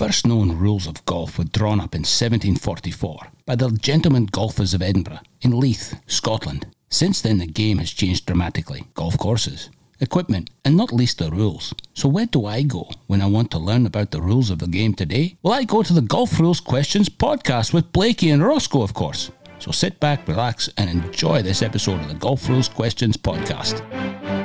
first known rules of golf were drawn up in 1744 by the Gentlemen Golfers of Edinburgh in Leith, Scotland. Since then, the game has changed dramatically. Golf courses, equipment, and not least the rules. So, where do I go when I want to learn about the rules of the game today? Well, I go to the Golf Rules Questions podcast with Blakey and Rossco, of course. So, sit back, relax, and enjoy this episode of the Golf Rules Questions podcast.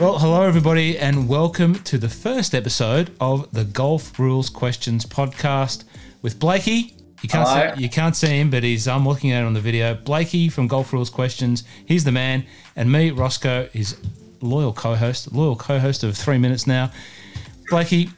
Well, hello everybody, and welcome to the first episode of the Golf Rules Questions podcast with Blakey. You can't Hello. see, you can't see him, but he's I'm looking at it on the video. Blakey from Golf Rules Questions, he's the man, and me, Rossco, his loyal co-host, loyal co-host of three minutes now. Blakey,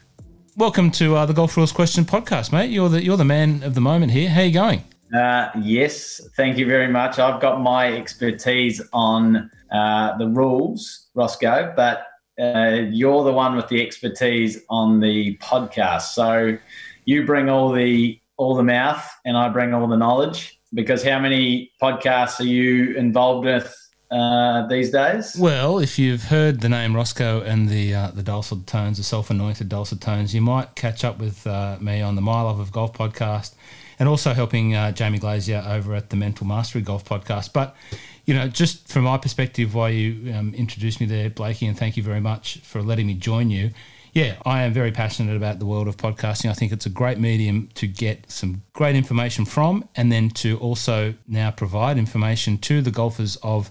welcome to uh, the Golf Rules Question podcast, mate. You're the you're the man of the moment here. How are you going? Uh, yes, thank you very much. I've got my expertise on uh, the rules, Rossco, but uh, you're the one with the expertise on the podcast. So you bring all the all the mouth, and I bring all the knowledge. Because how many podcasts are you involved with uh, these days? Well, if you've heard the name Rossco and the uh, the dulcet tones, the self-anointed dulcet tones, you might catch up with uh, me on the My Love of Golf podcast, and also helping uh, Jamie Glazier over at the Mental Mastery Golf podcast. But you know, just from my perspective, why you um, introduced me there, Blakey, and thank you very much for letting me join you. Yeah, I am very passionate about the world of podcasting. I think it's a great medium to get some great information from, and then to also now provide information to the golfers of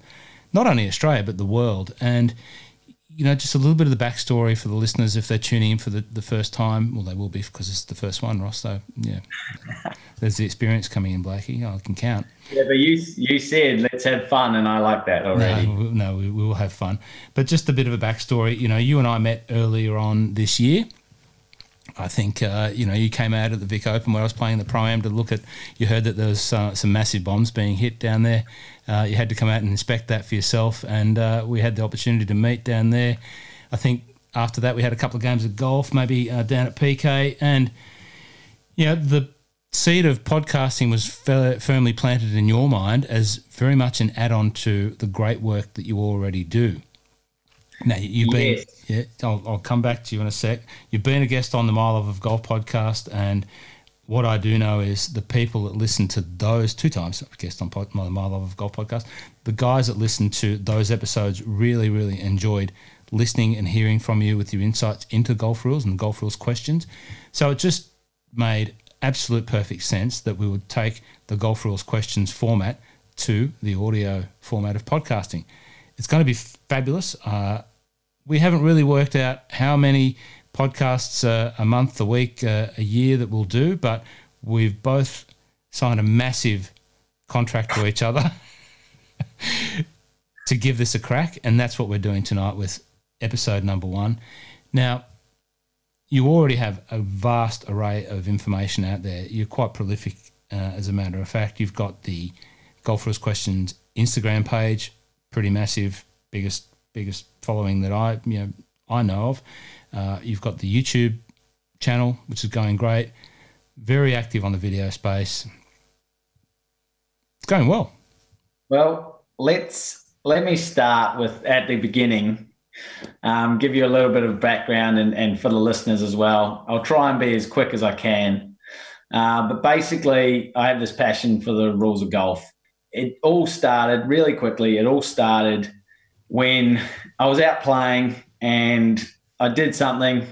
not only Australia but the world. And you know, just a little bit of the backstory for the listeners if they're tuning in for the, the first time. Well, they will be because it's the first one, Ross. So yeah, there's the experience coming in, Blakey. I can count. Yeah, but you you said let's have fun, and I like that already. No, no, we, we will have fun. But just a bit of a backstory. You know, you and I met earlier on this year. I think uh, you know you came out at the Vic Open where I was playing the pro am to look at. You heard that there was uh, some massive bombs being hit down there. Uh, you had to come out and inspect that for yourself, and uh, we had the opportunity to meet down there. I think after that we had a couple of games of golf, maybe uh, down at PK, and you know the seed of podcasting was fir- firmly planted in your mind as very much an add-on to the great work that you already do. Now you've been, Yes. yeah, I'll, I'll come back to you in a sec. You've been a guest on the My Love of Golf podcast, and what I do know is the people that listen to those two times guest on pod, my, my Love of Golf podcast, the guys that listen to those episodes really, really enjoyed listening and hearing from you with your insights into golf rules and golf rules questions. So it just made absolute perfect sense that we would take the golf rules questions format to the audio format of podcasting. It's going to be fabulous. Uh, we haven't really worked out how many podcasts uh, a month, a week, uh, a year that we'll do, but we've both signed a massive contract to each other to give this a crack, and that's what we're doing tonight with episode number one. Now, you already have a vast array of information out there. You're quite prolific, uh, as a matter of fact. You've got the Golf Rules Questions Instagram page, pretty massive, biggest biggest following that I you know I know of. Uh, you've got the YouTube channel, which is going great. Very active on the video space. It's going well. Well, let's let me start with at the beginning. Um, give you a little bit of background and, and for the listeners as well. I'll try and be as quick as I can. Uh, but basically, I have this passion for the rules of golf. It all started really quickly. It all started when I was out playing and I did something.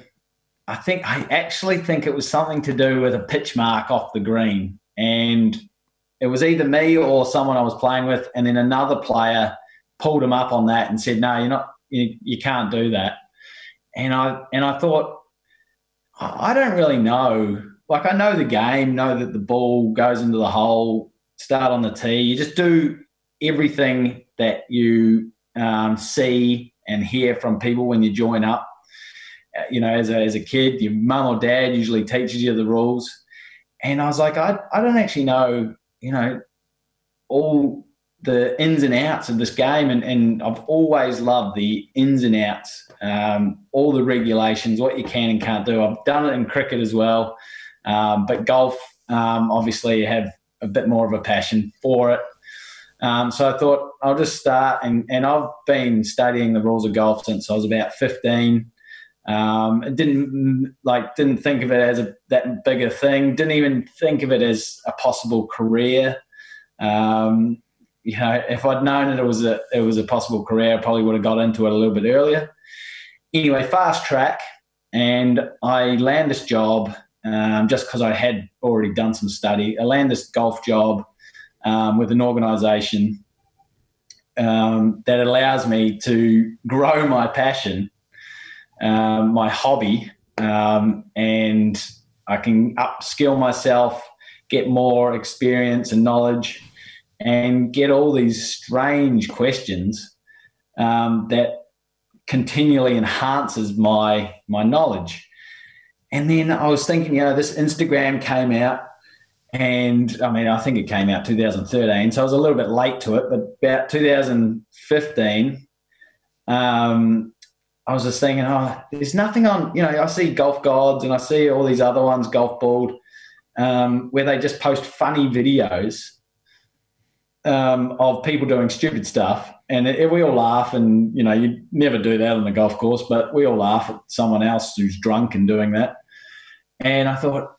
I think I actually think it was something to do with a pitch mark off the green. And it was either me or someone I was playing with, and then another player pulled him up on that and said, "No, you're not. You, you can't do that." And I and I thought, I don't really know. Like I know the game, know that the ball goes into the hole, start on the tee. You just do everything that you um, see and hear from people when you join up. Uh, You know, as a, as a kid, your mum or dad usually teaches you the rules. And I was like, I, I don't actually know you know, all the ins and outs of this game. And, and I've always loved the ins and outs, um, all the regulations, what you can and can't do. I've done it in cricket as well. Um, but golf, um, obviously, I have a bit more of a passion for it. Um, so I thought I'll just start, and, and I've been studying the rules of golf since I was about 15. Um, didn't like didn't think of it as a that big a thing. Didn't even think of it as a possible career. Um, you know, if I'd known that it was a it was a possible career, I probably would have got into it a little bit earlier. Anyway, fast track, and I land this job um, just because I had already done some study. I land this golf job um, with an organisation um, that allows me to grow my passion, um, my hobby, um, and I can upskill myself, get more experience and knowledge, and get all these strange questions um, that continually enhances my my knowledge. And then I was thinking, you know, this Instagram came out and I mean, I think it came out 2013, so I was a little bit late to it. But about 2015, um, I was just thinking, oh, there's nothing on. You know, I see Golf Gods and I see all these other ones, Golf Bald, um, where they just post funny videos um, of people doing stupid stuff, and it, we all laugh. And you know, you never do that on the golf course, but we all laugh at someone else who's drunk and doing that. And I thought,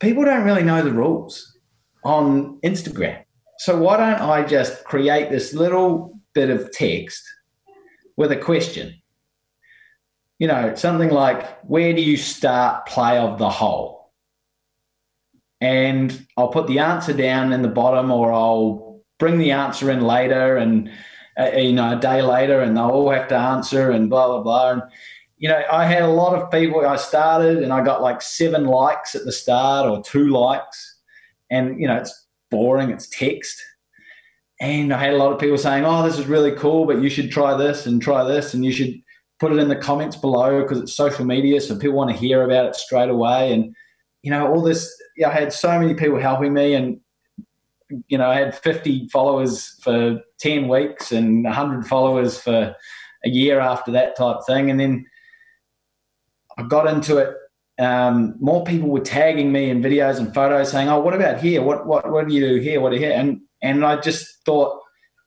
people don't really know the rules on Instagram. So why don't I just create this little bit of text with a question? You know, something like, where do you start play of the hole? And I'll put the answer down in the bottom, or I'll bring the answer in later and, uh, you know, a day later, and they'll all have to answer and blah, blah, blah. And you know, I had a lot of people. I started and I got like seven likes at the start or two likes, and you know, it's boring. It's text, and I had a lot of people saying, "Oh, this is really cool, but you should try this and try this, and you should put it in the comments below because it's social media, so people want to hear about it straight away." And you know, all this. Yeah, I had so many people helping me, and you know, I had 50 followers for 10 weeks and 100 followers for a year after that type thing, and then I got into it. Um, more people were tagging me in videos and photos saying, "Oh, what about here? What what what do you do here? What do you here?" And and I just thought,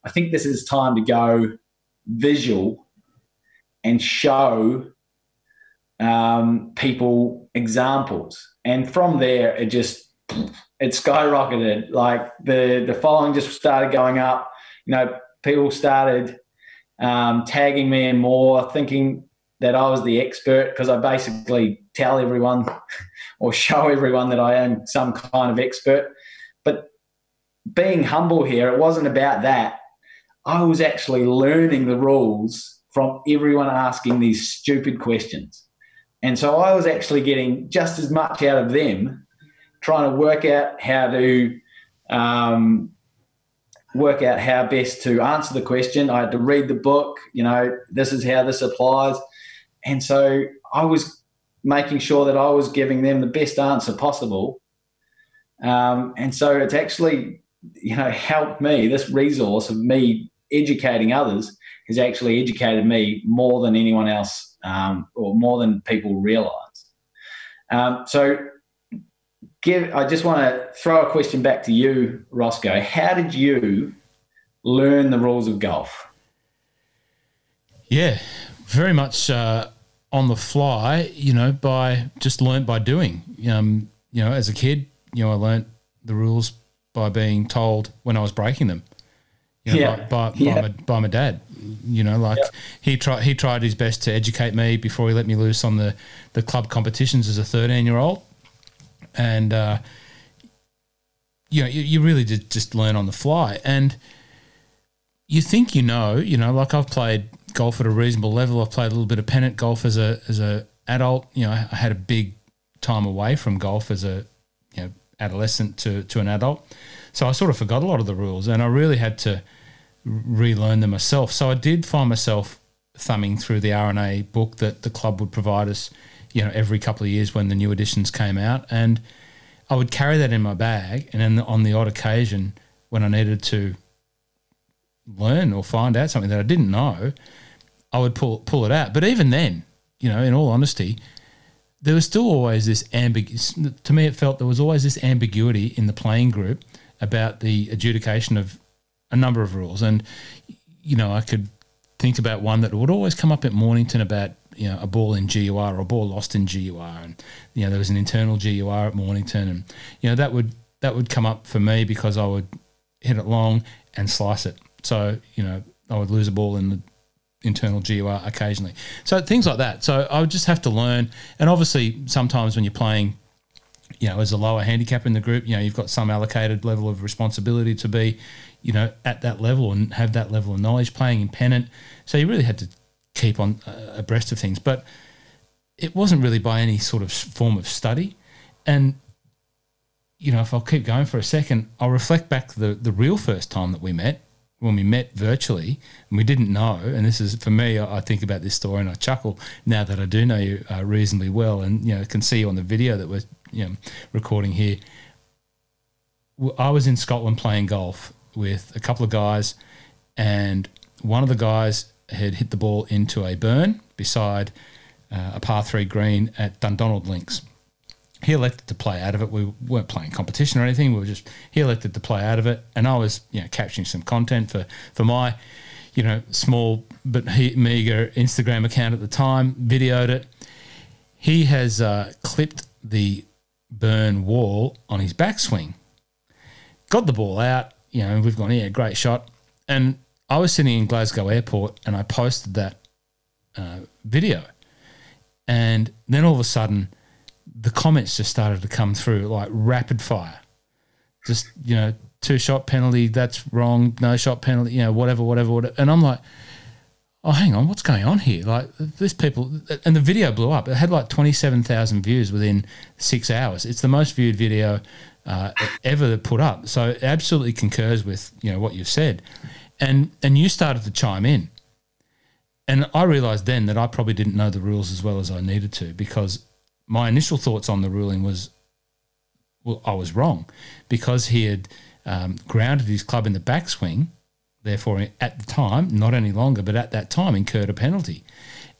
I think this is time to go visual and show um, people examples. And from there, it just it skyrocketed. Like the the following just started going up. You know, people started um, tagging me in more, thinking that I was the expert because I basically tell everyone or show everyone that I am some kind of expert. But being humble here, it wasn't about that. I was actually learning the rules from everyone asking these stupid questions. And so I was actually getting just as much out of them trying to work out how to um, work out how best to answer the question. I had to read the book, you know, this is how this applies. And so I was making sure that I was giving them the best answer possible. Um, and so it's actually, you know, helped me. This resource of me educating others has actually educated me more than anyone else um, or more than people realize. Um, so give, I just want to throw a question back to you, Rossco. How did you learn the rules of golf? Yeah, very much uh, on the fly, you know, by just learnt by doing. Um, you know, as a kid, you know, I learnt the rules by being told when I was breaking them. You know, yeah. by, by, yeah. by, my, by my dad. You know, like he tried he tried his best to educate me before he let me loose on the, the club competitions as a thirteen year old. And uh, you know, you, you really did just learn on the fly. And you think you know, you know, like I've played golf at a reasonable level. I've played a little bit of pennant golf as a as a adult. You know, I had a big time away from golf as a you know adolescent to to an adult, so I sort of forgot a lot of the rules, and I really had to relearn them myself. So I did find myself thumbing through the R&A book that the club would provide us, you know, every couple of years when the new editions came out, and I would carry that in my bag, and then on the odd occasion when I needed to learn or find out something that I didn't know, I would pull pull it out. But even then, you know, in all honesty, there was still always this ambiguity. To me, it felt there was always this ambiguity in the playing group about the adjudication of a number of rules, and you know I could think about one that would always come up at Mornington about you know a ball in GUR or a ball lost in GUR, and you know there was an internal GUR at Mornington, and you know that would that would come up for me because I would hit it long and slice it. So you know I would lose a ball in the internal GUR occasionally. So things like that. So I would just have to learn, and obviously sometimes when you're playing. You know, as a lower handicap in the group, you know you've got some allocated level of responsibility to be, you know, at that level and have that level of knowledge. Playing in pennant, so you really had to keep on uh, abreast of things. But it wasn't really by any sort of form of study. And, you know, if I'll keep going for a second, I'll reflect back the, the real first time that we met, when we met virtually and we didn't know. And this is, for me, I think about this story and I chuckle now that I do know you uh, reasonably well and, you know, can see you on the video that we're, you know, recording here. I was in Scotland playing golf with a couple of guys and one of the guys had hit the ball into a burn beside uh, a par three green at Dundonald Links. He elected to play out of it. We weren't playing competition or anything. We were just he elected to play out of it, and I was you know capturing some content for for my you know small but meager Instagram account at the time. Videoed it. He has uh, clipped the burn wall on his backswing. Got the ball out. You know we've gone yeah great shot, and I was sitting in Glasgow Airport and I posted that uh, video, and then all of a sudden, the comments just started to come through like rapid fire. Just you know, two shot penalty, that's wrong. No shot penalty, you know, whatever, whatever, whatever. And I'm like, oh, hang on, what's going on here? Like this people, and the video blew up. It had like twenty seven thousand views within six hours. It's the most viewed video uh, ever put up. So it absolutely concurs with you know what you've said and and you started to chime in and i realized then that i probably didn't know the rules as well as i needed to because my initial thoughts on the ruling was well i was wrong. Because he had um, grounded his club in the backswing therefore at the time not any longer but at that time incurred a penalty.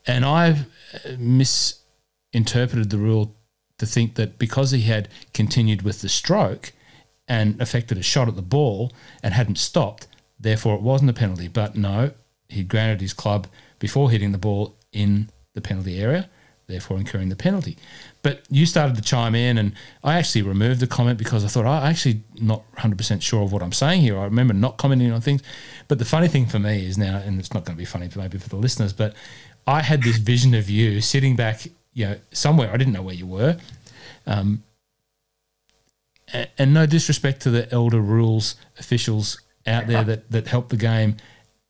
And i've uh, misinterpreted the rule to think that because he had continued with the stroke and affected a shot at the ball and hadn't stopped Therefore, it wasn't a penalty. But no, he grounded his club before hitting the ball in the penalty area, therefore incurring the penalty. But you started to chime in, and I actually removed the comment because I thought I'm actually not 100% sure of what I'm saying here. I remember not commenting on things. But the funny thing for me is now, and it's not going to be funny maybe for the listeners, but I had this vision of you sitting back, you know, somewhere. I didn't know where you were. Um, and no disrespect to the elder rules officials out there that, that help the game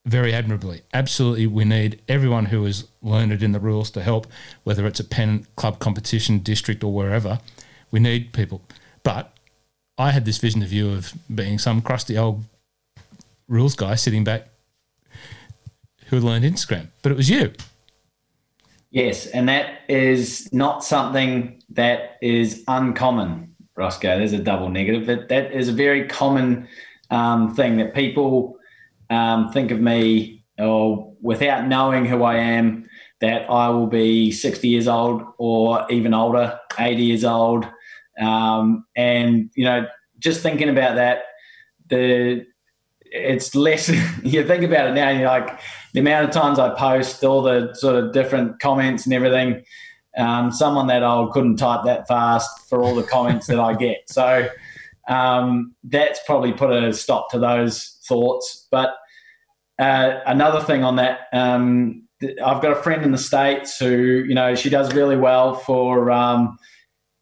very admirably. Absolutely, we need everyone who is learned in the rules to help, whether it's a pen club competition, district, or wherever. We need people. But I had this vision of you of being some crusty old rules guy sitting back who learned Instagram, but it was you. Yes, and that is not something that is uncommon, Rossco. There's a double negative. but that is a very common um, thing that people um, think of me or without knowing who I am, that I will be 60 years old or even older, 80 years old. Um, and, you know, just thinking about that, the it's less you think about it now you're like the amount of times I post all the sort of different comments and everything um, someone that old couldn't type that fast for all the comments that I get so um, that's probably put a stop to those thoughts. But uh, another thing on that, um, I've got a friend in the States who, you know, she does really well for um,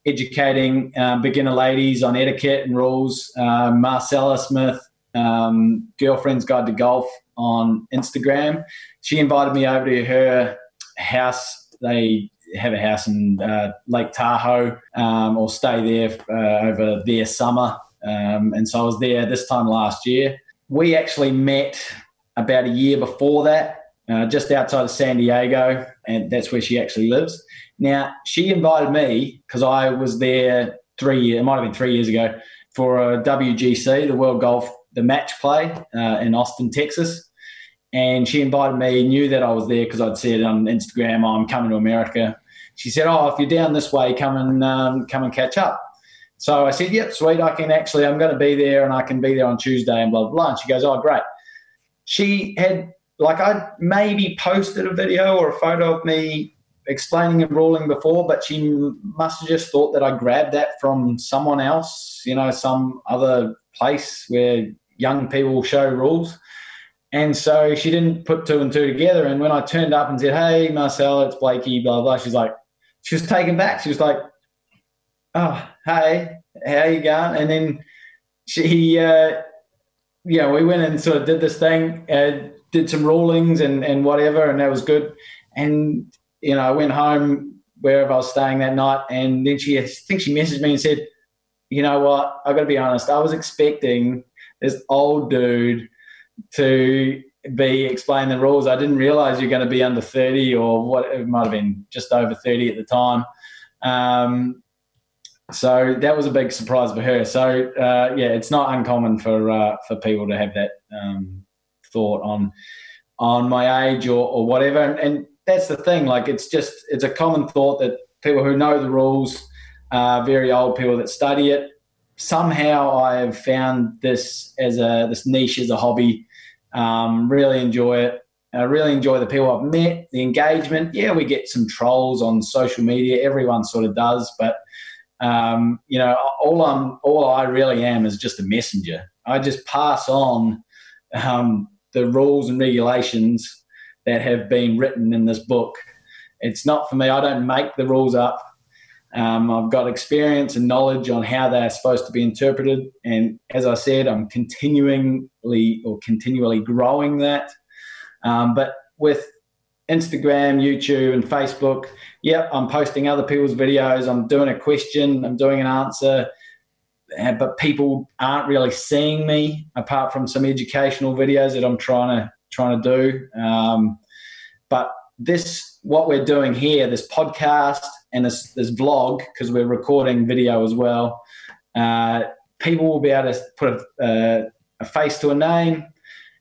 educating um, beginner ladies on etiquette and rules. Uh, Marcella Smith, um, Girlfriend's Guide to Golf on Instagram. She invited me over to her house. They have a house in uh, Lake Tahoe um, or stay there uh, over their summer. Um, and so I was there this time last year. We actually met about a year before that, uh, just outside of San Diego, and that's where she actually lives. Now, she invited me because I was there three years, it might have been three years ago, for a WGC, the World Golf, the match play uh, in Austin, Texas and she invited me, knew that I was there because I'd said on Instagram, oh, I'm coming to America she said, "Oh, if you're down this way, come and um, come and catch up." So I said, "Yep, sweet. I can actually. I'm going to be there, and I can be there on Tuesday, and blah blah blah." And she goes, "Oh, great." She had like I maybe posted a video or a photo of me explaining and ruling before, but she must have just thought that I grabbed that from someone else, you know, some other place where young people show rules. And so she didn't put two and two together. And when I turned up and said, Hey, Marcel, it's Blakey, blah, blah, she's like, she was taken back. She was like, Oh, hey, how you going? And then she, uh, yeah, we went and sort of did this thing, uh, did some rulings and, and whatever, and that was good. And, you know, I went home wherever I was staying that night. And then she, I think she messaged me and said, You know what? I got to be honest, I was expecting this old dude to be explain the rules. I didn't realize you're going to be under 30 or what it might have been just over 30 at the time. Um, so that was a big surprise for her. So uh, yeah, it's not uncommon for uh, for people to have that um, thought on on my age or, or whatever. And, and, that's the thing. Like it's just it's a common thought that people who know the rules, uh, very old people that study it, somehow I have found this as a this niche as a hobby. Um, really enjoy it. I really enjoy the people I've met, the engagement. Yeah, we get some trolls on social media. Everyone sort of does, but um, you know, all I'm, all I really am is just a messenger. I just pass on um, the rules and regulations that have been written in this book. It's not for me. I don't make the rules up. Um, I've got experience and knowledge on how they're supposed to be interpreted, and as I said, I'm continually or continually growing that. Um, but with Instagram, YouTube, and Facebook, yep, I'm posting other people's videos. I'm doing a question. I'm doing an answer, but people aren't really seeing me apart from some educational videos that I'm trying to trying to do. Um, but this, what we're doing here, this podcast and this this vlog, because we're recording video as well. Uh, people will be able to put a, a face to a name.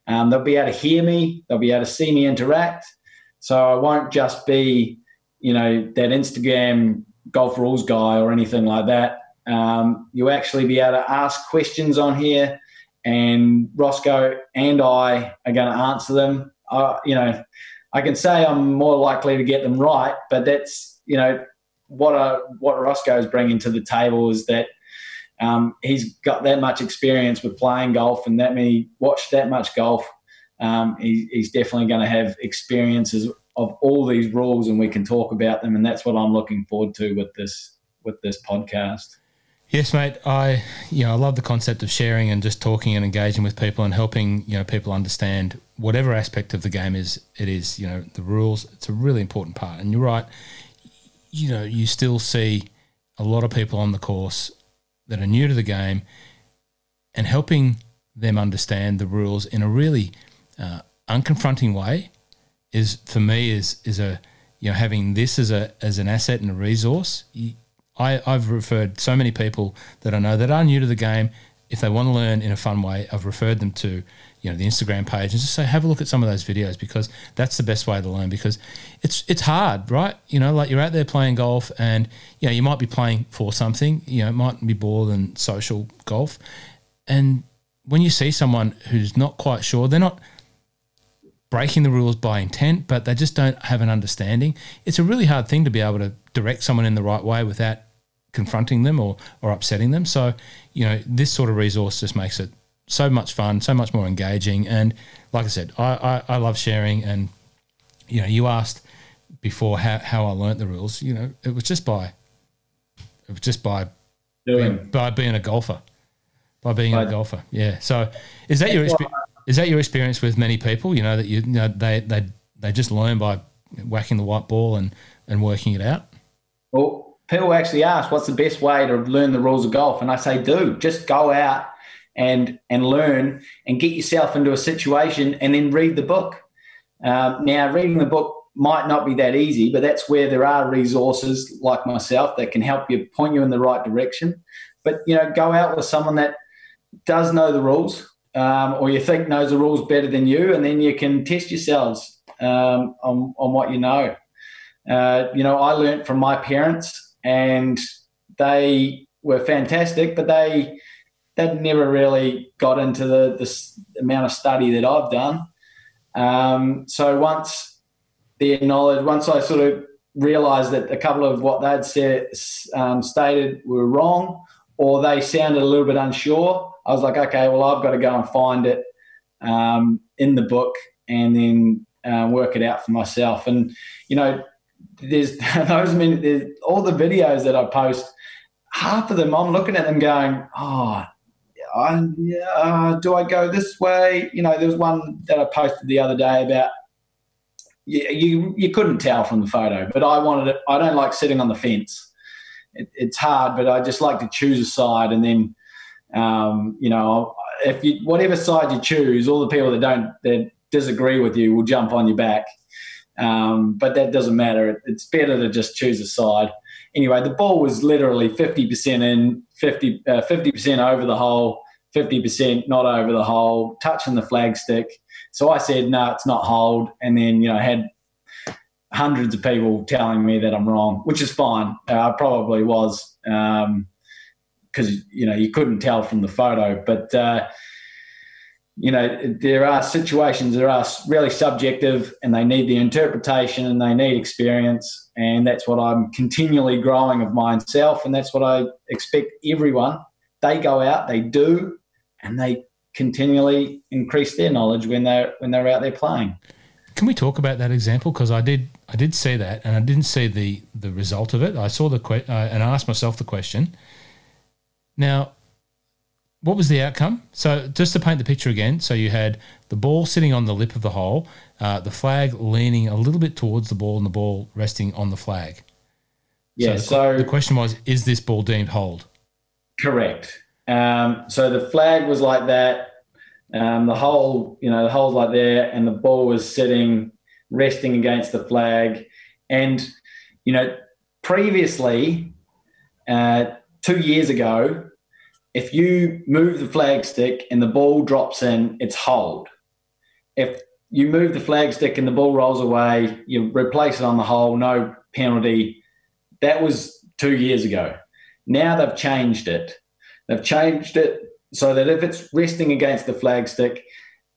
Um, they'll be able to hear me. They'll be able to see me interact. So I won't just be, you know, that Instagram golf rules guy or anything like that. Um, you'll actually be able to ask questions on here, and Rossco and I are going to answer them. Uh, you know, I can say I'm more likely to get them right, but that's you know what uh, what Rossco is bringing to the table is that um, he's got that much experience with playing golf and that many watched that much golf. Um, he, he's definitely going to have experiences of all these rules, and we can talk about them. And that's what I'm looking forward to with this with this podcast. Yes, mate. I you know I love the concept of sharing and just talking and engaging with people and helping you know people understand whatever aspect of the game is it is you know the rules. It's a really important part. And you're right you know, you still see a lot of people on the course that are new to the game and helping them understand the rules in a really uh, unconfronting way is for me is is a you know having this as a as an asset and a resource. I I've referred so many people that I know that are new to the game. If they want to learn in a fun way, I've referred them to you know the Instagram page and just say have a look at some of those videos because that's the best way to learn because it's it's hard right you know like you're out there playing golf and you know you might be playing for something you know it might be more than social golf and when you see someone who's not quite sure they're not breaking the rules by intent but they just don't have an understanding it's a really hard thing to be able to direct someone in the right way without confronting them or or upsetting them so you know this sort of resource just makes it so much fun, so much more engaging. And like I said, I, I, I love sharing. And, you know, you asked before how, how I learnt the rules, you know, it was just by, it was just by, being, by being a golfer, by being a golfer. Yeah. So is that your, is that your experience with many people, you know, that you, you know, they, they, they just learn by whacking the white ball and, and working it out? Well, people actually ask, what's the best way to learn the rules of golf? And I say, do just go out and and learn and get yourself into a situation and then read the book. Um, now, reading the book might not be that easy, but that's where there are resources like myself that can help you point you in the right direction. But you know, go out with someone that does know the rules, um, or you think knows the rules better than you, and then you can test yourselves um, on on what you know. Uh, you know, I learned from my parents, and they were fantastic, but they that never really got into the, the amount of study that I've done. Um, so once their knowledge, once I sort of realised that a couple of what they'd said, um, stated were wrong, or they sounded a little bit unsure, I was like, okay, well, I've got to go and find it um, in the book and then uh, work it out for myself. And you know, there's those minutes, there's all the videos that I post. Half of them, I'm looking at them going, oh, I, uh, do I go this way? You know, there was one that I posted the other day about you, you, you couldn't tell from the photo, but I wanted it. I don't like sitting on the fence. It, it's hard, but I just like to choose a side, and then, um, you know, if you whatever side you choose, all the people that don't that disagree with you will jump on your back. Um, but that doesn't matter. It's better to just choose a side. Anyway, the ball was literally 50% in, 50, uh, 50% over the hole, 50% not over the hole, touching the flagstick. So I said, no, it's not hold. And then, you know, had hundreds of people telling me that I'm wrong, which is fine. Uh, I probably was because, um, you know, you couldn't tell from the photo. But, uh, you know, there are situations that are really subjective and they need the interpretation and they need experience. And that's what I'm continually growing of myself. And that's what I expect everyone. They go out, they do, and they continually increase their knowledge when they're when they're out there playing. Can we talk about that example? Because I did I did see that, and I didn't see the the result of it. I saw the que- uh, and I asked myself the question. Now, what was the outcome? So just to paint the picture again, so you had the ball sitting on the lip of the hole, uh, the flag leaning a little bit towards the ball, and the ball resting on the flag. Yeah. So the, so the question was, is this ball deemed hold? Correct. Um, so the flag was like that. Um, the hole, you know, the hole's like there, and the ball was sitting, resting against the flag. And, you know, previously, uh, two years ago, if you move the flag stick and the ball drops in, it's hold. If you move the flag stick and the ball rolls away, you replace it on the hole, no penalty. That was two years ago. Now they've changed it. They've changed it so that if it's resting against the flag stick,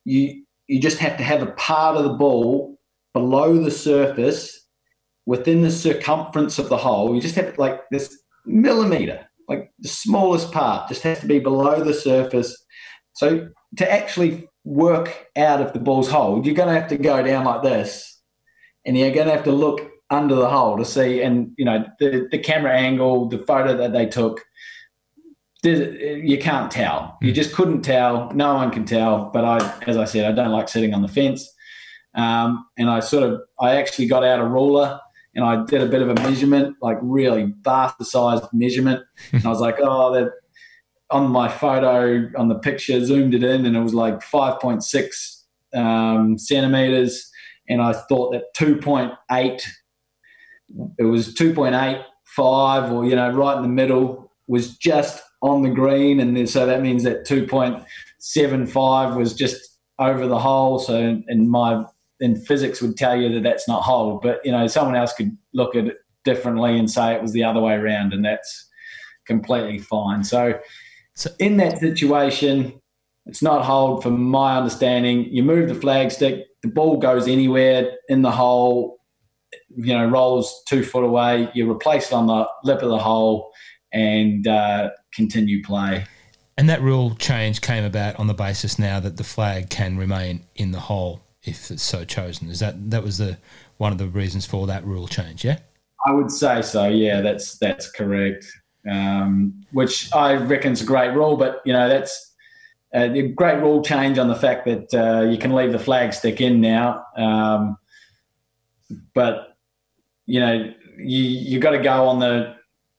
you you just have to have a part of the ball below the surface within the circumference of the hole. You just have like this millimeter like the smallest part just has to be below the surface. So to actually work out if the ball's hold, you're going to have to go down like this, and you're going to have to look under the hole to see. And you know the the camera angle, the photo that they took, you can't tell. You hmm. just couldn't tell. No one can tell. But I, as I said, I don't like sitting on the fence. Um, and I sort of, I actually got out a ruler and I did a bit of a measurement, like really bath sized measurement. and I was like, oh, that on my photo, on the picture, zoomed it in, and it was like 5.6 um, centimeters. And I thought that 2.8, it was 2.85, or, you know, right in the middle, was just on the green. And then, so that means that 2.75 was just over the hole. So in my then physics would tell you that that's not hold. But you know, someone else could look at it differently and say it was the other way around, and that's completely fine. So, so in that situation, it's not hold from my understanding. You move the flag stick, the ball goes anywhere in the hole, you know, rolls two foot away. You replace it on the lip of the hole and uh, continue play. And that rule change came about on the basis now that the flag can remain in the hole if it's so chosen. Is that that was the one of the reasons for that rule change? Yeah, I would say so. Yeah, that's that's correct. Um, which I reckon is a great rule, but you know that's a great rule change on the fact that uh, you can leave the flag stick in now. Um, but you know you you got to go on the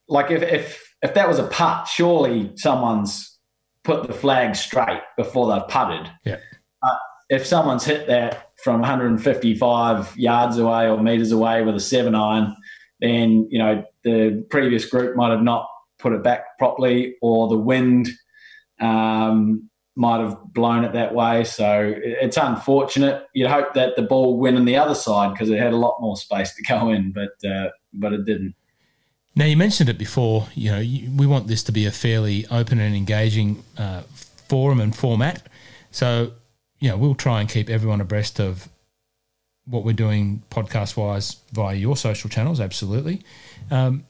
like if if if that was a putt, surely someone's put the flag straight before they've putted. Yeah if someone's hit that from 155 yards away or meters away with a seven iron, then you know the previous group might have not put it back properly, or the wind um, might have blown it that way. So it's unfortunate. You'd hope that the ball went on the other side because it had a lot more space to go in, but uh, but it didn't. Now you mentioned it before. You know, we want this to be a fairly open and engaging uh, forum and format. So yeah, we'll try and keep everyone abreast of what we're doing podcast wise via your social channels. Absolutely. Um,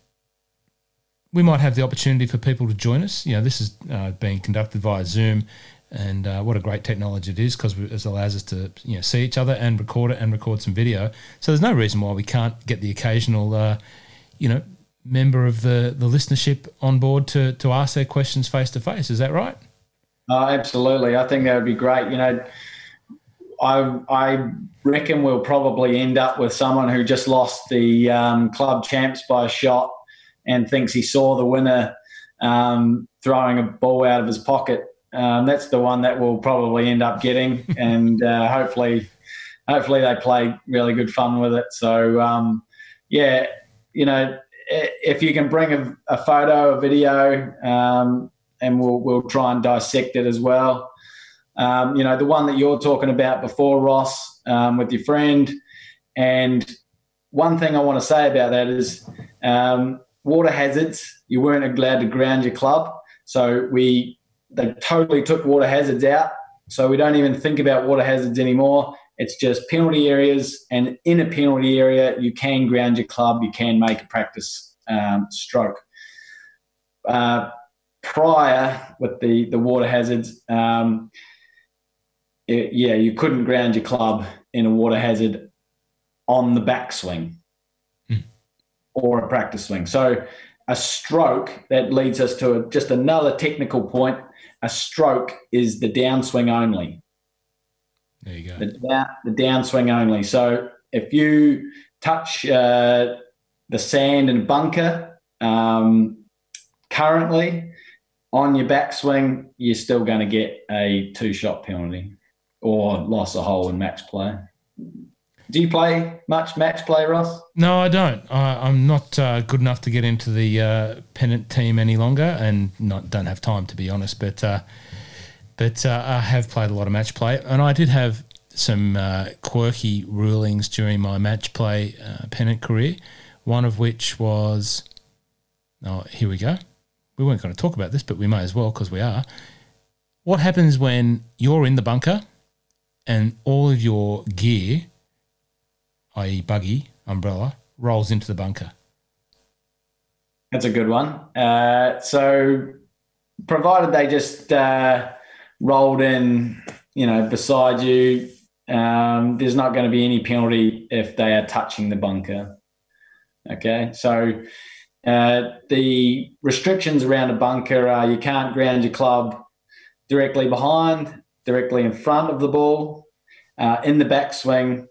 we might have the opportunity for people to join us. You know, this is uh, being conducted via Zoom, and uh, what a great technology it is because it allows us to you know see each other and record it and record some video. So there's no reason why we can't get the occasional, uh, you know, member of the the listenership on board to to ask their questions face to face. Is that right? Oh, absolutely. I think that would be great. You know, I I reckon we'll probably end up with someone who just lost the um, club champs by a shot and thinks he saw the winner um, throwing a ball out of his pocket. Um, that's the one that we'll probably end up getting, and uh, hopefully, hopefully they play really good fun with it. So, um, yeah, you know, if you can bring a, a photo, a video, um, and we'll we'll try and dissect it as well. Um, you know, the one that you're talking about before, Ross, um, with your friend. And one thing I want to say about that is um, water hazards. You weren't allowed to ground your club, so we they totally took water hazards out. So we don't even think about water hazards anymore. It's just penalty areas, and in a penalty area, you can ground your club. You can make a practice um, stroke. Uh, prior with the the water hazards, um, it, yeah, you couldn't ground your club in a water hazard on the backswing hmm. or a practice swing. So a stroke that leads us to a, just another technical point. A stroke is the downswing only. There you go. The, down, the downswing only. So if you touch uh, the sand and bunker um, currently on your backswing, you're still going to get a two shot penalty or loss a hole in match play. Do you play much match play, Ross? No, I don't. I, am not uh, good enough to get into the uh, pennant team any longer, and not don't have time to be honest. But uh, but uh, I have played a lot of match play, and I did have some uh, quirky rulings during my match play uh, pennant career. One of which was, oh, here we go. We weren't going to talk about this, but we may as well because we are. What happens when you're in the bunker and all of your gear, i.e., buggy, umbrella, rolls into the bunker. That's a good one. Uh, so, provided they just uh, rolled in, you know, beside you, um, there's not going to be any penalty if they are touching the bunker. Okay, so uh, the restrictions around a bunker are you can't ground your club directly behind, directly in front of the ball, uh, in the backswing,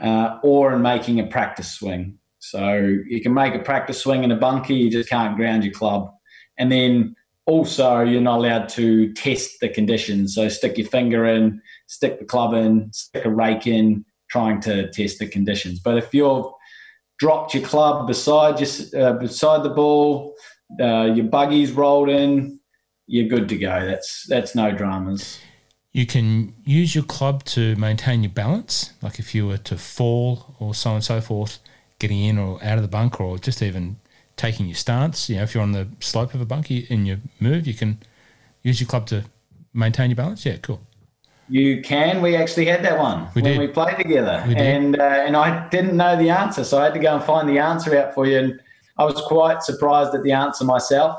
uh, or in making a practice swing. So you can make a practice swing in a bunker, you just can't ground your club. And then also, you're not allowed to test the conditions. So stick your finger in, stick the club in, stick a rake in, trying to test the conditions. But if you've dropped your club beside your, uh, beside the ball, uh, your buggy's rolled in, you're good to go. That's that's no dramas. You can use your club to maintain your balance, like if you were to fall or so on and so forth, getting in or out of the bunker, or just even taking your stance. You know, if you're on the slope of a bunker in your move, you can use your club to maintain your balance. Yeah, cool. You can. We actually had that one we when did. we played together, we and uh, and I didn't know the answer, so I had to go and find the answer out for you. And I was quite surprised at the answer myself.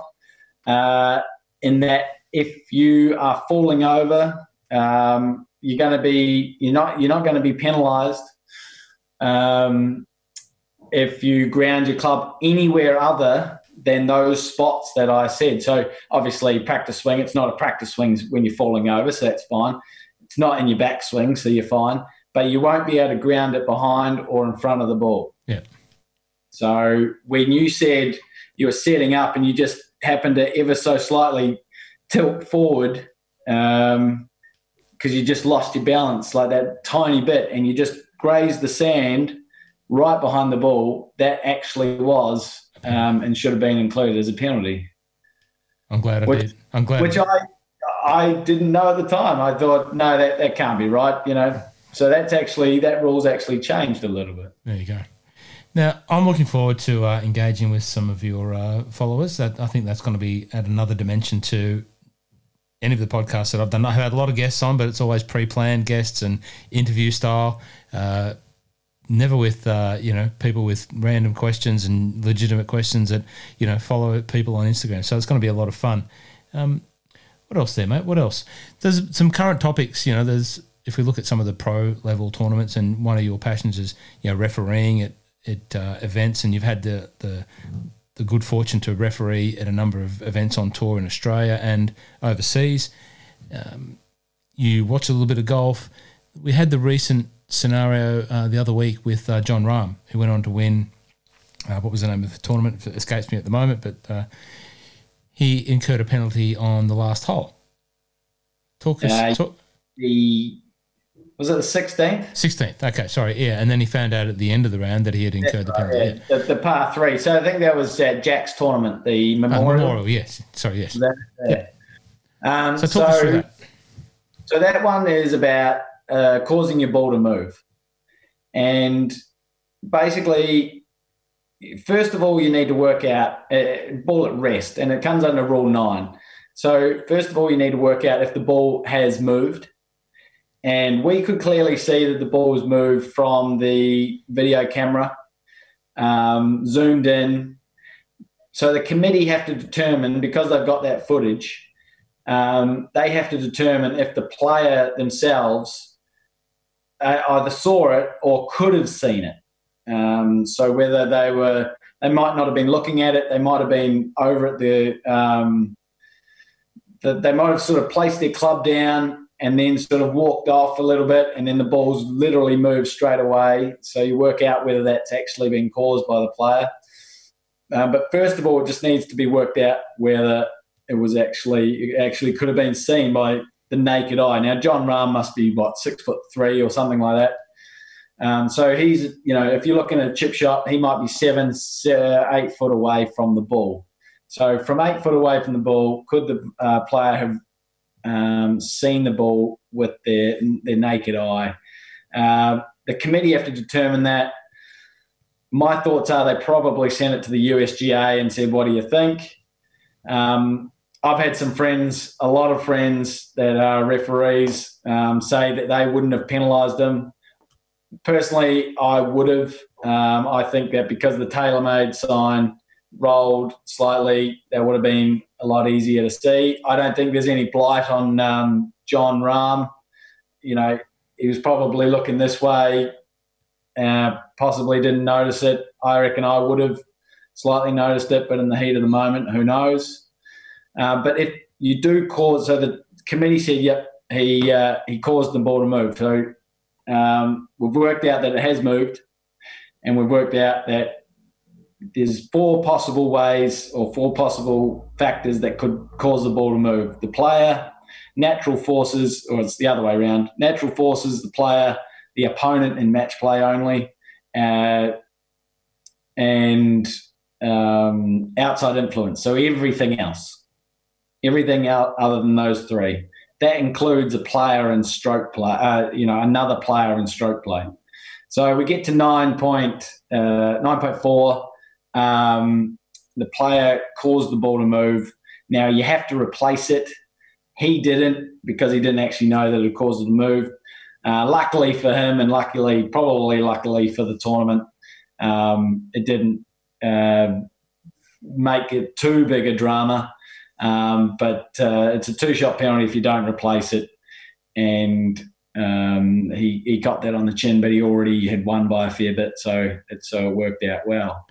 Uh, in that if you are falling over, um, you're going to be you're not you're not going to be penalised um, if you ground your club anywhere other than those spots that I said. So obviously, practice swing. It's not a practice swing when you're falling over, so that's fine. It's not in your backswing, so you're fine. But you won't be able to ground it behind or in front of the ball. Yeah. So when you said you were setting up and you just happened to ever so slightly tilt forward because um, you just lost your balance like that tiny bit and you just grazed the sand right behind the ball, that actually was um, and should have been included as a penalty. I'm glad I which, did. I'm glad. Which I I didn't know at the time. I thought, no, that, that can't be right, you know. So that's actually that rule's actually changed a little bit. There you go. Now, I'm looking forward to uh, engaging with some of your uh, followers. That I think that's going to be at another dimension to any of the podcasts that I've done. I've had a lot of guests on, but it's always pre-planned guests and interview style. Uh, never with uh, you know people with random questions and legitimate questions that you know follow people on Instagram. So it's going to be a lot of fun. Um, what else there, mate? What else? There's some current topics. You know, there's if we look at some of the pro level tournaments, and one of your passions is you know refereeing at at uh, events, and you've had the the the good fortune to referee at a number of events on tour in Australia and overseas. Um, you watch a little bit of golf. We had the recent scenario uh, the other week with uh, Jon Rahm, who went on to win. Uh, what was the name of the tournament? It escapes me at the moment, but uh, he incurred a penalty on the last hole. Talk us. Uh, talk, The was it the sixteenth? 16th. Okay, sorry. Yeah, and then he found out at the end of the round that he had incurred the penalty. Yeah. Yeah, the, the par three. So I think that was at Jack's tournament, the Uh, memorial. Memorial, yes. Sorry, yes. That, yeah. Um, So so, talk us through that. so that one is about uh, causing your ball to move, and basically, first of all, you need to work out uh, ball at rest, and it comes under Rule Nine. So first of all, you need to work out if the ball has moved. And we could clearly see that the ball was moved from the video camera, um, zoomed in. So the committee have to determine, because they've got that footage, um, they have to determine if the player themselves uh, either saw it or could have seen it. Um, so whether they were, they might not have been looking at it, they might have been over at the, um, the they might have sort of placed their club down and then sort of walked off a little bit, and then the ball's literally moved straight away. So you work out whether that's actually been caused by the player. Um, but first of all, it just needs to be worked out whether it was actually it actually could have been seen by the naked eye. Now, Jon Rahm must be what six foot three or something like that. Um, so he's you know if you're looking at a chip shot, he might be seven, eight foot away from the ball. So from eight foot away from the ball, could the uh, player have um, seen the ball with their their naked eye? Uh, the committee have to determine that. My thoughts are they probably sent it to the USGA and said, "What do you think?" Um, I've had some friends, a lot of friends that are referees, um, say that they wouldn't have penalised them. Personally, I would have. Um, I think that because the TaylorMade sign rolled slightly, that would have been a lot easier to see. I don't think there's any blight on um, Jon Rahm. You know, he was probably looking this way, uh, possibly didn't notice it. I reckon I would have slightly noticed it, but in the heat of the moment, who knows? Uh, but if you do cause, so the committee said, yep, he uh, he caused the ball to move. So um, we've worked out that it has moved, and we've worked out that there's four possible ways or four possible factors that could cause the ball to move: the player, natural forces, or it's the other way around: natural forces, the player, the opponent in match play only, uh, and um, outside influence. So everything else, everything out other than those three. That includes a player and stroke play, uh, you know, another player in stroke play. So we get to nine uh, nine point four. Um, the player caused the ball to move. Now you have to replace it. He didn't because he didn't actually know that it caused it to move. Uh, luckily for him, and luckily, probably luckily for the tournament, um, it didn't uh, make it too big a drama. Um, but uh, it's a two-shot penalty if you don't replace it, and um, he he got that on the chin, but he already had won by a fair bit, so it so it worked out well.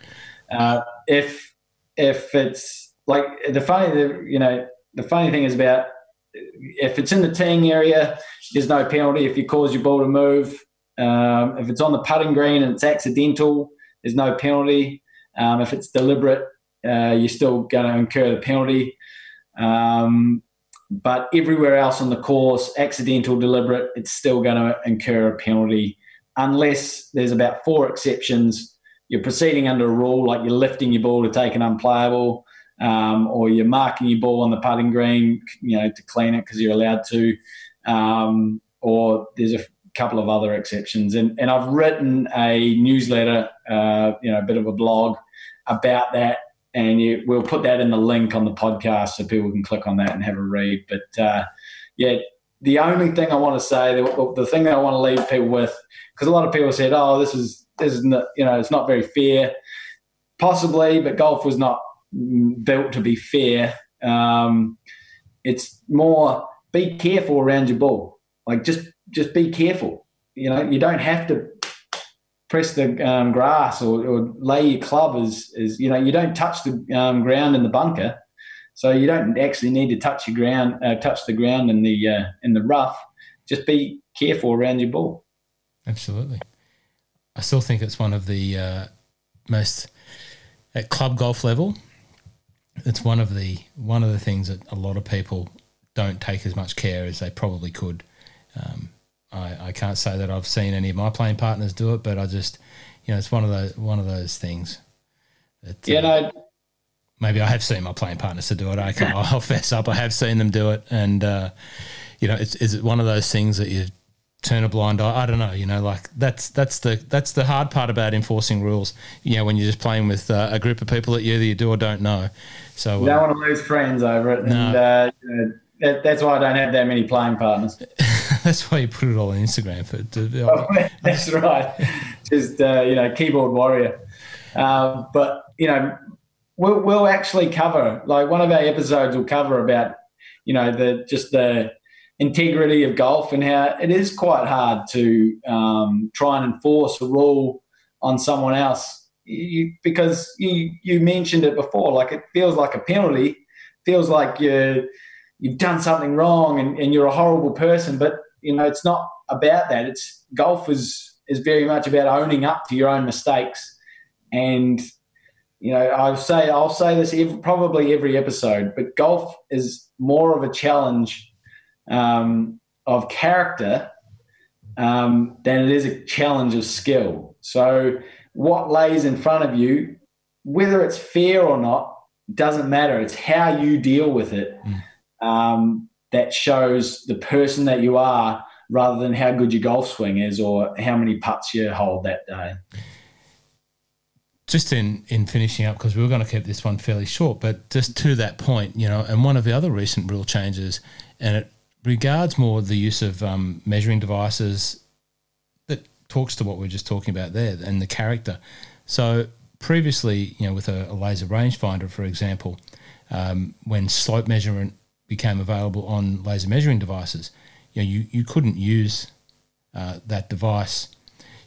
Uh, if if it's like the funny, the, you know, the funny thing is about if it's in the teeing area, there's no penalty if you cause your ball to move. Um, if it's on the putting green and it's accidental, there's no penalty. Um, if it's deliberate, uh, you're still going to incur the penalty. Um, but everywhere else on the course, accidental, deliberate, it's still going to incur a penalty unless there's about four exceptions. You're proceeding under a rule like you're lifting your ball to take an unplayable, um, or you're marking your ball on the putting green, you know, to clean it because you're allowed to, um, or there's a couple of other exceptions. And, and I've written a newsletter, uh, you know, a bit of a blog about that and you, we'll put that in the link on the podcast so people can click on that and have a read. But uh, yeah, the only thing I want to say, the, the thing that I want to leave people with, because a lot of people said, "Oh, this is this is not, you know, it's not very fair." Possibly, but golf was not built to be fair. Um, it's more be careful around your ball. Like just just be careful. You know, you don't have to press the um, grass or, or, lay your club as, as you know you don't touch the um, ground in the bunker. So you don't actually need to touch your ground uh, touch the ground in the uh, in the rough. Just be careful around your ball. Absolutely. I still think it's one of the uh, most at club golf level it's one of the one of the things that a lot of people don't take as much care as they probably could um, I, I can't say that I've seen any of my playing partners do it, but I just, you know, it's one of those one of those things. That, yeah, uh, no. Maybe I have seen my playing partners to do it. Can, I'll fess up. I have seen them do it, and uh, you know, it's is it one of those things that you turn a blind eye? I don't know. You know, like that's that's the that's the hard part about enforcing rules. You know, when you're just playing with uh, a group of people that you either you do or don't know. So you don't uh, want to lose friends over it, and no. Uh, that, that's why I don't have that many playing partners. that's why you put it all on Instagram for. To, oh, that's right. Just uh, you know, keyboard warrior. Um, but you know, we'll, we'll actually cover like one of our episodes will cover about you know the just the integrity of golf and how it is quite hard to um, try and enforce a rule on someone else you, because you you mentioned it before like it feels like a penalty feels like you're you've done something wrong and, and you're a horrible person. But you know, it's not about that. It's golf is is very much about owning up to your own mistakes. And you know, I say I'll say this every, probably every episode, but golf is more of a challenge um, of character um, than it is a challenge of skill. So what lays in front of you, whether it's fair or not, doesn't matter. It's how you deal with it. Mm um, that shows the person that you are rather than how good your golf swing is or how many putts you hold that day. Just in, in finishing up, because we were going to keep this one fairly short, but just to that point, you know, and one of the other recent rule changes, and it regards more the use of um, measuring devices that talks to what we are just talking about there and the character. So previously, you know, with a, a laser rangefinder, for example, um, when slope measurement became available on laser measuring devices, you know, you, you couldn't use uh, that device.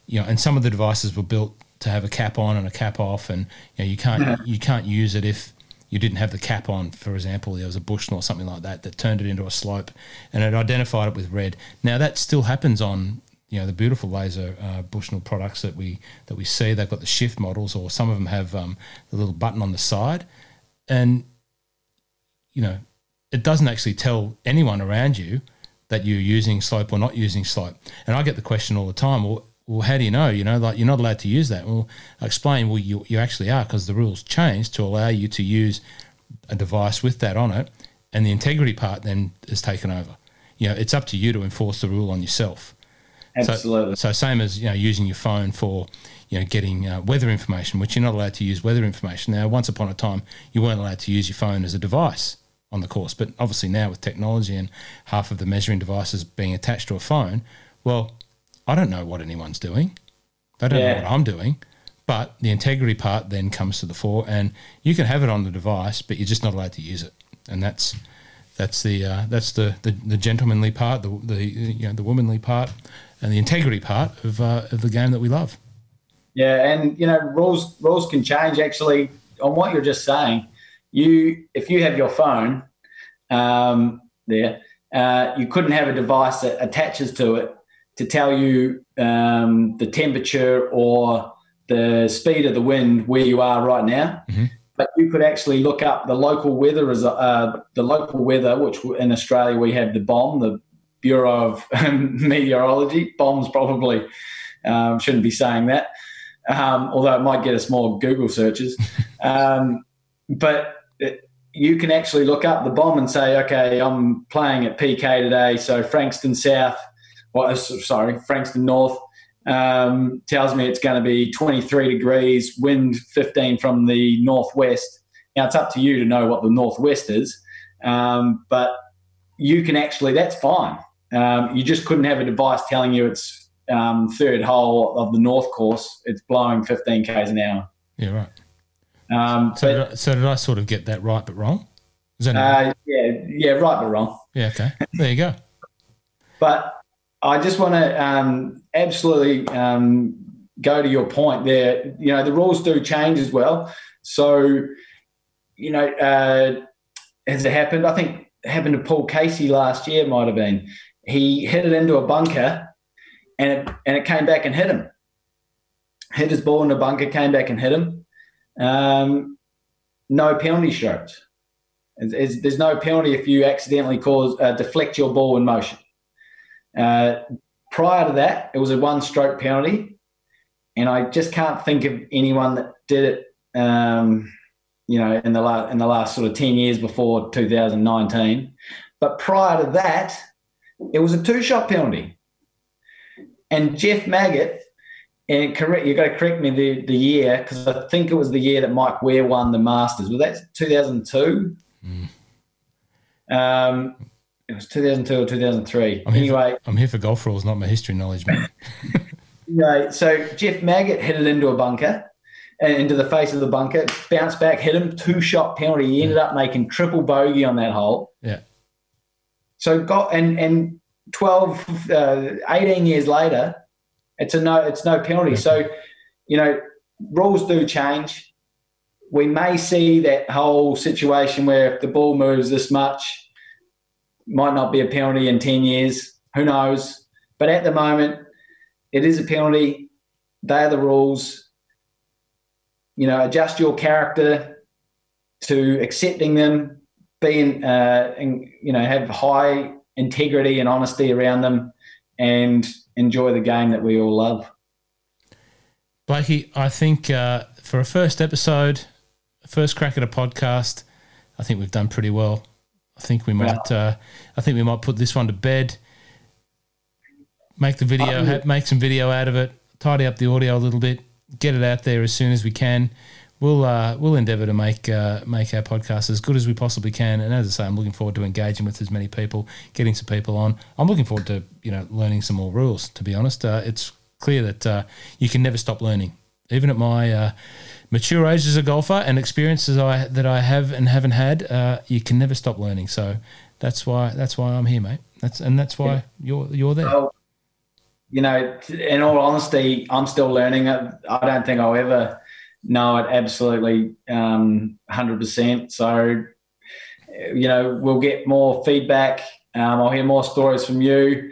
You know, and some of the devices were built to have a cap on and a cap off, and you know, you can't yeah. you can't use it if you didn't have the cap on. For example, there was a Bushnell or something like that that turned it into a slope, and it identified it with red. Now that still happens on you know the beautiful laser uh, Bushnell products that we that we see. They've got the shift models, or some of them have um, the little button on the side, and you know it doesn't actually tell anyone around you that you're using slope or not using slope. And I get the question all the time, well, well, how do you know? You know, like you're not allowed to use that. Well, I explain, well, you, you actually are because the rules changed to allow you to use a device with that on it, and the integrity part then is taken over. You know, it's up to you to enforce the rule on yourself. Absolutely. So, so same as you know using your phone for you know getting uh, weather information, which you're not allowed to use weather information. Now, once upon a time, you weren't allowed to use your phone as a device on the course. But obviously now with technology and half of the measuring devices being attached to a phone, well, I don't know what anyone's doing. They don't yeah. know what I'm doing. But the integrity part then comes to the fore, and you can have it on the device, but you're just not allowed to use it, and that's that's the uh, that's the, the, the gentlemanly part, the, the you know the womanly part, and the integrity part of uh, of the game that we love. Yeah, and you know rules rules can change actually on what you're just saying you if you have your phone um, there, uh, you couldn't have a device that attaches to it to tell you um, the temperature or the speed of the wind where you are right now. Mm-hmm. But you could actually look up the local weather as uh, the local weather, which in Australia we have the BOM, the Bureau of Meteorology. BOM's probably um, shouldn't be saying that, um, although it might get us more Google searches. Um, but you can actually look up the BOM and say, okay, I'm playing at PK today, so Frankston South, well, sorry, Frankston North um, tells me it's going to be 23 degrees, wind 15 from the northwest, Now it's up to you to know what the northwest is, um, but you can actually that's fine. Um, you just couldn't have a device telling you it's um, third hole of the north course. It's blowing 15 k's an hour. Yeah, right. Um, So, but, did I, so did I sort of get that right but wrong? Is that uh, yeah, yeah, right but wrong. yeah? Okay, there you go. But I just want to um, absolutely um, go to your point there. You know, the rules do change as well. So, you know, uh, has it happened? I think it happened to Paul Casey last year, might have been. He hit it into a bunker and it, and it came back and hit him. Hit his ball in the bunker, came back and hit him. Um, no penalty it's, there's no penalty if you accidentally cause uh, deflect your ball in motion. Uh, prior to that, it was a one stroke penalty. And I just can't think of anyone that did it, um, you know, in the, la- in the last sort of 10 years before 2019. But prior to that, it was a two shot penalty. And Jeff Maggert, and correct, you've got to correct me the, the year, because I think it was the year that Mike Weir won the Masters. Was that 2002? Um, it was 2002 or 2003. I'm Anyway, for, I'm here for golf rules, not my history knowledge, man. Right. So Jeff Maggert hit it into a bunker, and into the face of the bunker, bounced back, hit him, two shot penalty. He ended up making triple bogey on that hole. Yeah. So got and and 12, uh, 18 years later, it's a no, it's no penalty. So, you know, rules do change. We may see that whole situation where if the ball moves this much, might not be a penalty in 10 years. Who knows? But at the moment, it is a penalty. They are the rules. You know, adjust your character to accepting them, being, uh, and, you know, have high integrity and honesty around them, and enjoy the game that we all love. Blakey, I think uh, for a first episode, first crack at a podcast, I think we've done pretty well. I think we might. Uh, I think we might put this one to bed. Make the video, ha- make some video out of it, tidy up the audio a little bit, get it out there as soon as we can. We'll uh, we'll endeavour to make uh, make our podcast as good as we possibly can. And as I say, I'm looking forward to engaging with as many people, getting some people on. I'm looking forward to you know learning some more rules. To be honest, uh, it's clear that uh, you can never stop learning. Even at my uh, mature age as a golfer and experiences I that I have and haven't had, uh, you can never stop learning. So that's why that's why I'm here, mate. That's and that's why you're you're there. Well, you know, in all honesty, I'm still learning. I don't think I'll ever know it absolutely um, 100%. So, you know, we'll get more feedback. Um, I'll hear more stories from you,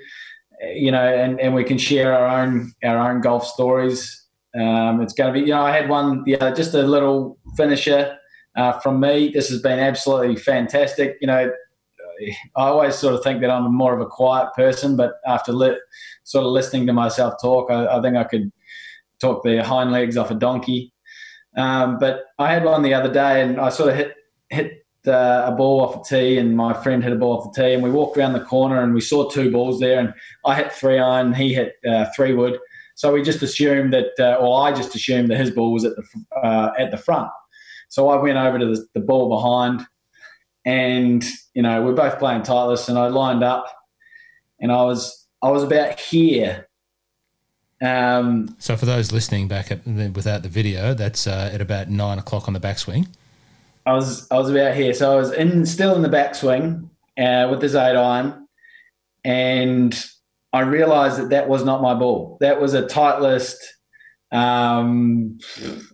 you know, and, and we can share our own our own golf stories. Um, it's going to be, you know, I had one, yeah, just a little finisher uh, from me. This has been absolutely fantastic. You know, I always sort of think that I'm more of a quiet person, but after li- sort of listening to myself talk, I, I think I could talk the hind legs off a donkey. Um, but I had one the other day, and I sort of hit hit uh, a ball off a tee, and my friend hit a ball off the tee, and we walked around the corner, and we saw two balls there, and I hit three iron, he hit uh, three wood. So we just assumed that, uh, or I just assumed that his ball was at the uh, at the front. So I went over to the, the ball behind, and you know we're both playing Titleist, and I lined up, and I was I was about here. Um, So for those listening back at, without the video, that's uh, at about nine o'clock on the backswing. I was I was about here, so I was in still in the backswing uh, with this eight iron, and I realised that that was not my ball. That was a Titleist. Um,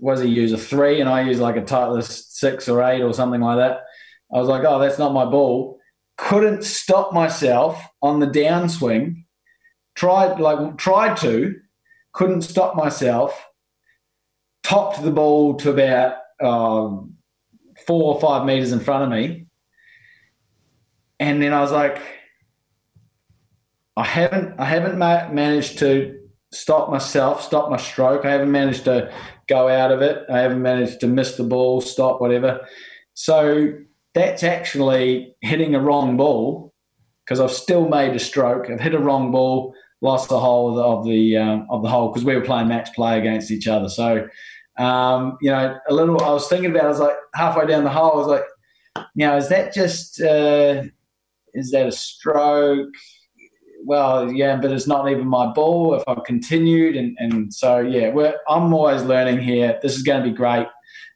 what does he use? A three, and I use like a Titleist six or eight or something like that. I was like, oh, that's not my ball. Couldn't stop myself on the downswing. Tried like tried to, couldn't stop myself. Topped the ball to about. Um, four or five meters in front of me. And then I was like, I haven't, I haven't ma- managed to stop myself, stop my stroke. I haven't managed to go out of it. I haven't managed to miss the ball, stop, whatever. So that's actually hitting a wrong ball because I've still made a stroke. I've hit a wrong ball, lost the whole of the of the, um, of the hole because we were playing match play against each other. So Um, you know, a little. I was thinking about. It, I was like halfway down the hole. I was like, now is that just uh, is that a stroke? Well, yeah, but it's not even my ball. If I continued, and and so yeah, we're, I'm always learning here. This is going to be great.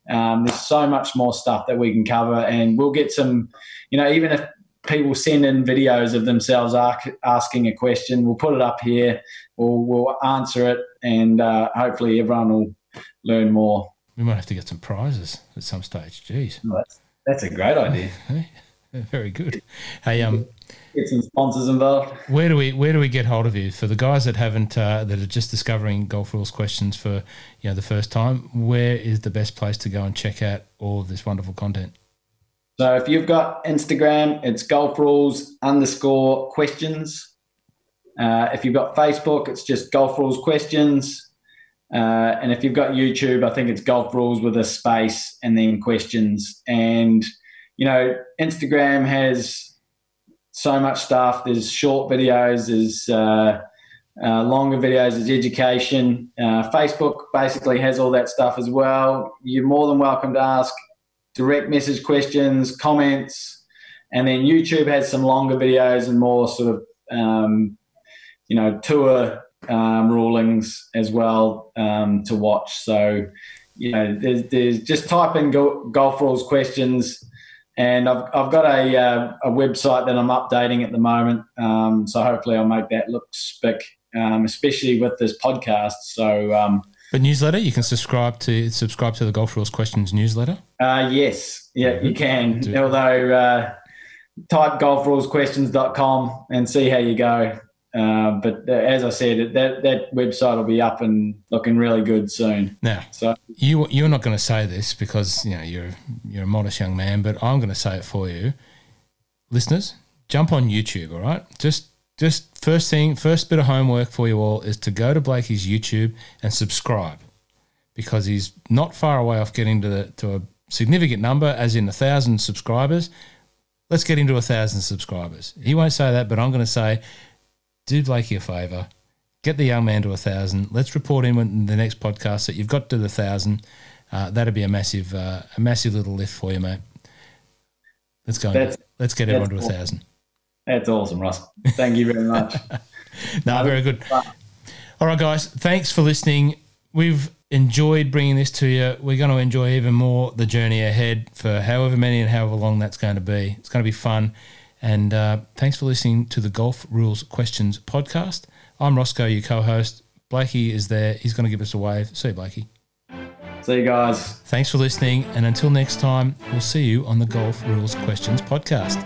Um, there's so much more stuff that we can cover, and we'll get some. You know, even if people send in videos of themselves asking a question, we'll put it up here. We'll, we'll answer it, and uh, hopefully everyone will learn more. We might have to get some prizes at some stage. Jeez, well, that's, that's a great idea. Very good. Hey, um, get some sponsors involved. Where do we where do we get hold of you for the guys that haven't uh, that are just discovering golf rules questions for you know the first time? Where is the best place to go and check out all of this wonderful content? So if you've got Instagram, it's golf rules underscore questions. Uh, if you've got Facebook, it's just golf rules questions. Uh, and if you've got YouTube, I think it's golf rules with a space and then questions. And, you know, Instagram has so much stuff. There's short videos, there's uh, uh, longer videos, there's education. Uh, Facebook basically has all that stuff as well. You're more than welcome to ask direct message questions, comments. And then YouTube has some longer videos and more sort of, um, you know, tour um, rulings as well um, to watch. So, you know, there's, there's just type in go, golf rules questions, and I've, I've got a, uh, a website that I'm updating at the moment. Um, so hopefully I'll make that look spick, um, especially with this podcast. So, um, but newsletter, you can subscribe to subscribe to the Golf Rules Questions newsletter. Uh, yes, yeah, you can. Do Although uh, type golfrulesquestions.com and see how you go. Uh, but uh, as I said, that that website will be up and looking really good soon. Now, so you you're not going to say this because you know you're you're a modest young man, but I'm going to say it for you, listeners. Jump on YouTube, all right? Just just first thing, first bit of homework for you all is to go to Blakey's YouTube and subscribe, because he's not far away off getting to the, to a significant number, as in a thousand subscribers. Let's get into a thousand subscribers. He won't say that, but I'm going to say do Blakey a favour, get the young man to a thousand. Let's report him in the next podcast that you've got to the thousand. Uh, that'd be a massive, uh, a massive little lift for you, mate. Let's go. Let's get everyone to a thousand. That's awesome, Russ. Thank you very much. no, very good. All right, guys. Thanks for listening. We've enjoyed bringing this to you. We're going to enjoy even more the journey ahead for however many and however long that's going to be. It's going to be fun. And uh, thanks for listening to the Golf Rules Questions podcast. I'm Rossco, your co host. Blakey is there. He's going to give us a wave. See you, Blakey. See you guys. Thanks for listening. And until next time, we'll see you on the Golf Rules Questions podcast.